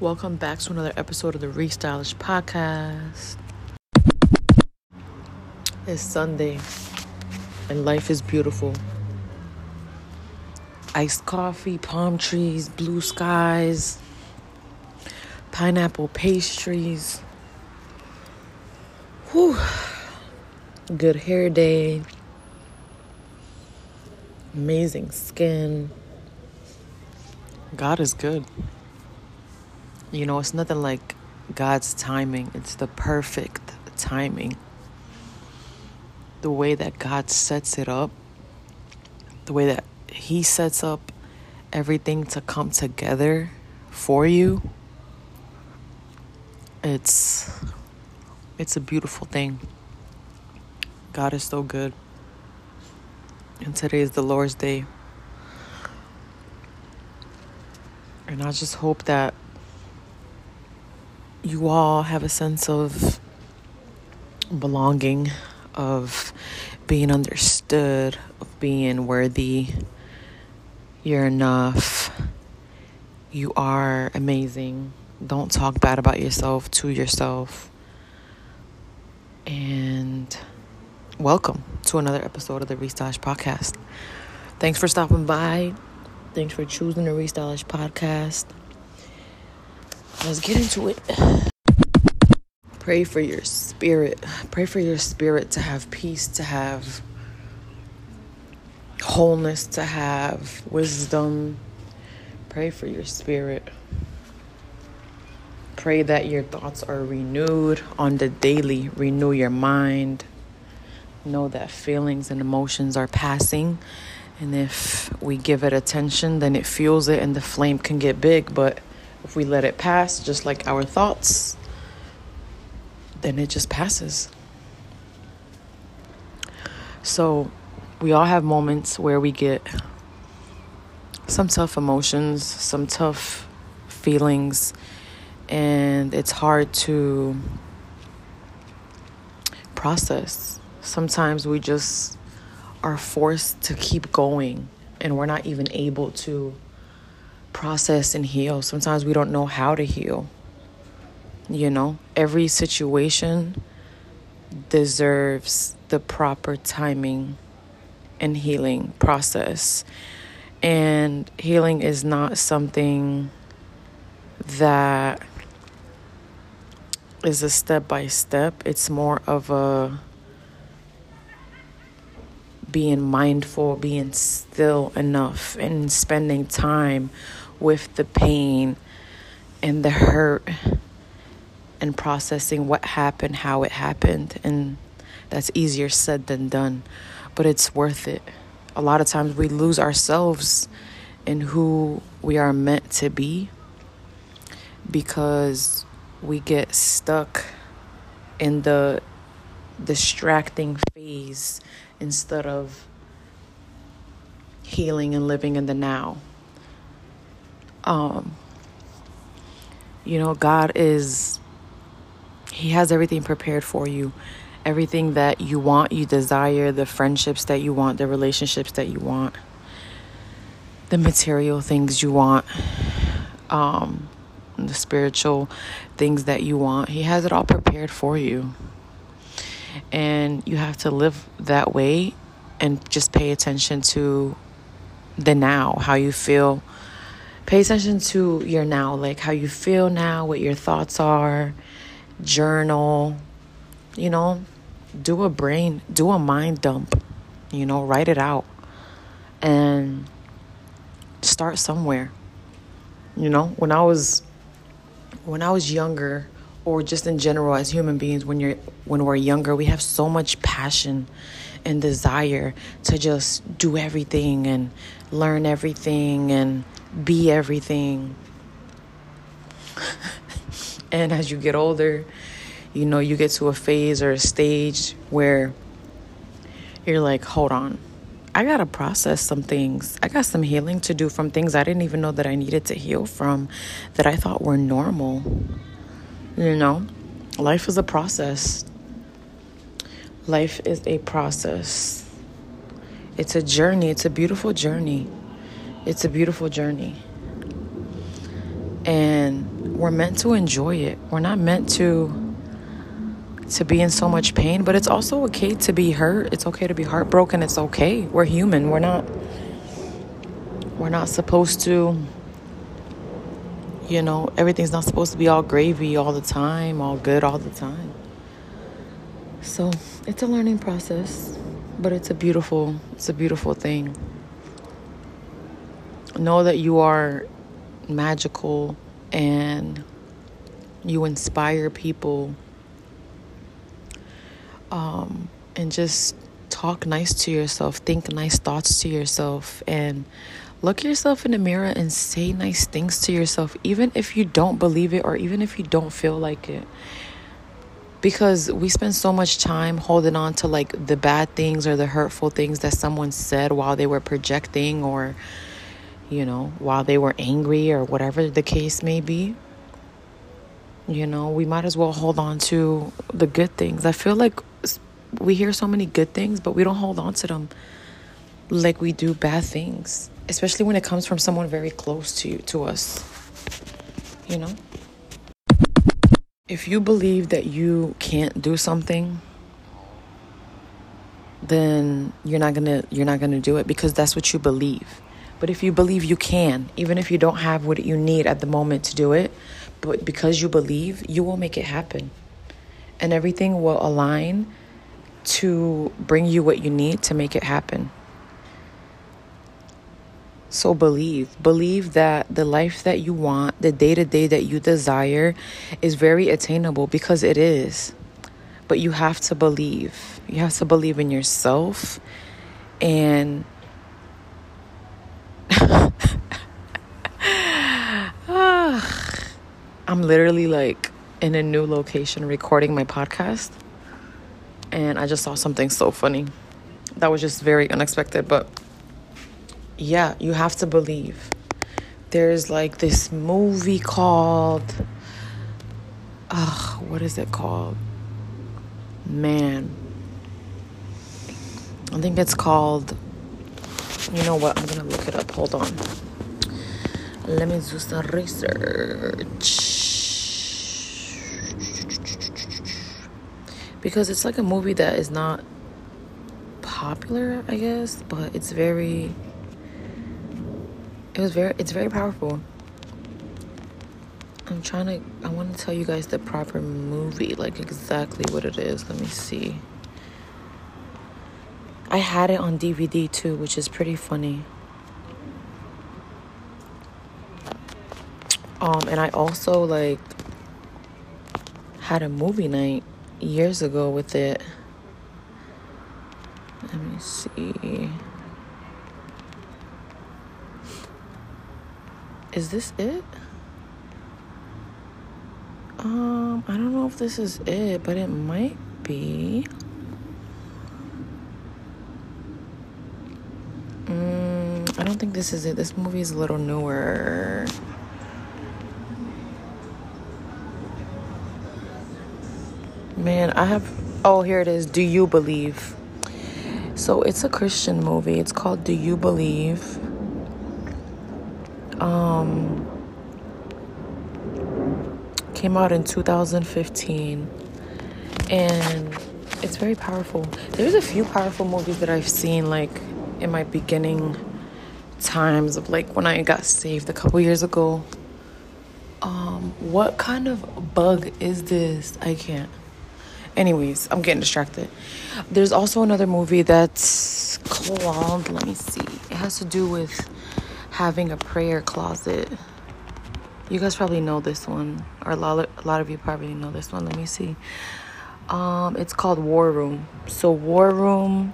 Welcome back to another episode of the Restylish Podcast. It's Sunday and life is beautiful. Iced coffee, palm trees, blue skies, pineapple pastries. Whew. Good hair day. Amazing skin. God is good. You know, it's nothing like God's timing, it's the perfect timing. The way that God sets it up, the way that He sets up everything to come together for you. It's it's a beautiful thing. God is so good. And today is the Lord's day. And I just hope that you all have a sense of belonging, of being understood, of being worthy. You're enough. You are amazing. Don't talk bad about yourself to yourself. And welcome to another episode of the Restylish Podcast. Thanks for stopping by. Thanks for choosing the Restylish Podcast. Let's get into it. Pray for your spirit. Pray for your spirit to have peace, to have wholeness, to have wisdom. Pray for your spirit. Pray that your thoughts are renewed on the daily. Renew your mind. Know that feelings and emotions are passing. And if we give it attention, then it fuels it and the flame can get big. But if we let it pass, just like our thoughts, then it just passes. So, we all have moments where we get some tough emotions, some tough feelings, and it's hard to process. Sometimes we just are forced to keep going, and we're not even able to process and heal. Sometimes we don't know how to heal. You know, every situation deserves the proper timing and healing process. And healing is not something that is a step by step, it's more of a being mindful, being still enough, and spending time with the pain and the hurt and processing what happened, how it happened. And that's easier said than done, but it's worth it. A lot of times we lose ourselves in who we are meant to be because we get stuck in the distracting phase instead of healing and living in the now. Um, you know, God is, He has everything prepared for you. Everything that you want, you desire, the friendships that you want, the relationships that you want, the material things you want, um, the spiritual things that you want. He has it all prepared for you. And you have to live that way and just pay attention to the now, how you feel Pay attention to your now, like how you feel now, what your thoughts are. Journal, you know, do a brain, do a mind dump, you know, write it out and start somewhere. You know, when I was when I was younger or just in general as human beings when you're when we're younger, we have so much passion and desire to just do everything and learn everything and be everything. and as you get older, you know, you get to a phase or a stage where you're like, hold on. I got to process some things. I got some healing to do from things I didn't even know that I needed to heal from that I thought were normal. You know, life is a process. Life is a process. It's a journey. It's a beautiful journey. It's a beautiful journey. And we're meant to enjoy it. We're not meant to to be in so much pain, but it's also okay to be hurt. It's okay to be heartbroken. It's okay. We're human. We're not we're not supposed to you know, everything's not supposed to be all gravy all the time, all good all the time. So, it's a learning process, but it's a beautiful it's a beautiful thing. Know that you are magical and you inspire people um, and just talk nice to yourself, think nice thoughts to yourself, and look yourself in the mirror and say nice things to yourself, even if you don't believe it or even if you don't feel like it. Because we spend so much time holding on to like the bad things or the hurtful things that someone said while they were projecting or, you know, while they were angry or whatever the case may be. You know, we might as well hold on to the good things. I feel like we hear so many good things, but we don't hold on to them like we do bad things, especially when it comes from someone very close to you, to us. You know? If you believe that you can't do something, then you're not going to you're not going to do it because that's what you believe. But if you believe you can, even if you don't have what you need at the moment to do it, but because you believe, you will make it happen. And everything will align to bring you what you need to make it happen. So believe, believe that the life that you want, the day to day that you desire is very attainable because it is. But you have to believe. You have to believe in yourself and I'm literally like in a new location recording my podcast and I just saw something so funny. That was just very unexpected, but yeah, you have to believe. There's like this movie called Ugh, what is it called? Man. I think it's called you know what? I'm gonna look it up. Hold on. Let me do some research. because it's like a movie that is not popular, I guess, but it's very it was very it's very powerful. I'm trying to I want to tell you guys the proper movie, like exactly what it is. Let me see. I had it on DVD too, which is pretty funny. Um and I also like had a movie night years ago with it. Let me see. Is this it? Um, I don't know if this is it, but it might be. Mm, I don't think this is it. This movie is a little newer. Man, I have. Oh, here it is. Do you believe? So it's a Christian movie. It's called Do You Believe? Um, came out in 2015, and it's very powerful. There's a few powerful movies that I've seen, like in my beginning times of like when I got saved a couple years ago. Um, what kind of bug is this? I can't. Anyways, I'm getting distracted. There's also another movie that's called, let me see. It has to do with having a prayer closet. You guys probably know this one, or a lot, of, a lot of you probably know this one. Let me see. Um, it's called War Room. So War Room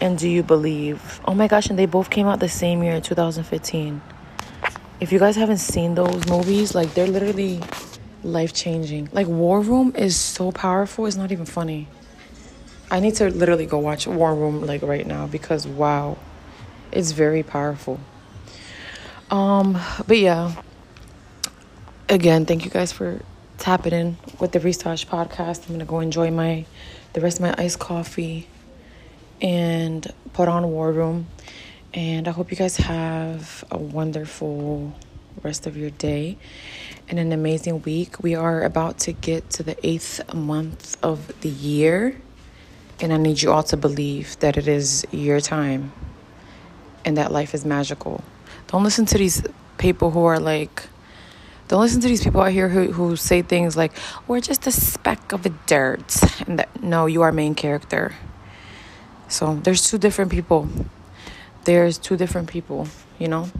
and Do You Believe? Oh my gosh, and they both came out the same year, 2015. If you guys haven't seen those movies, like they're literally life changing. Like War Room is so powerful. It's not even funny. I need to literally go watch War Room like right now because wow, it's very powerful. Um, but yeah. Again, thank you guys for tapping in with the Restylish podcast. I'm gonna go enjoy my the rest of my iced coffee and put on War Room. And I hope you guys have a wonderful rest of your day and an amazing week. We are about to get to the eighth month of the year. And I need you all to believe that it is your time and that life is magical. Don't listen to these people who are like, don't listen to these people out here who, who say things like, we're just a speck of a dirt. And that, no, you are main character. So there's two different people. There's two different people, you know?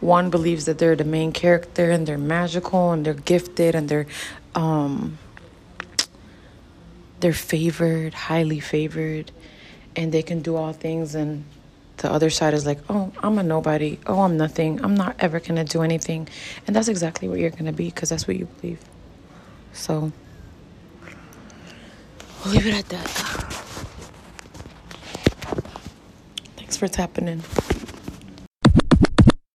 One believes that they're the main character and they're magical and they're gifted and they're um they're favored, highly favored, and they can do all things and the other side is like, oh, I'm a nobody. Oh, I'm nothing. I'm not ever going to do anything. And that's exactly what you're going to be because that's what you believe. So, we'll leave it at that. Thanks for tapping in.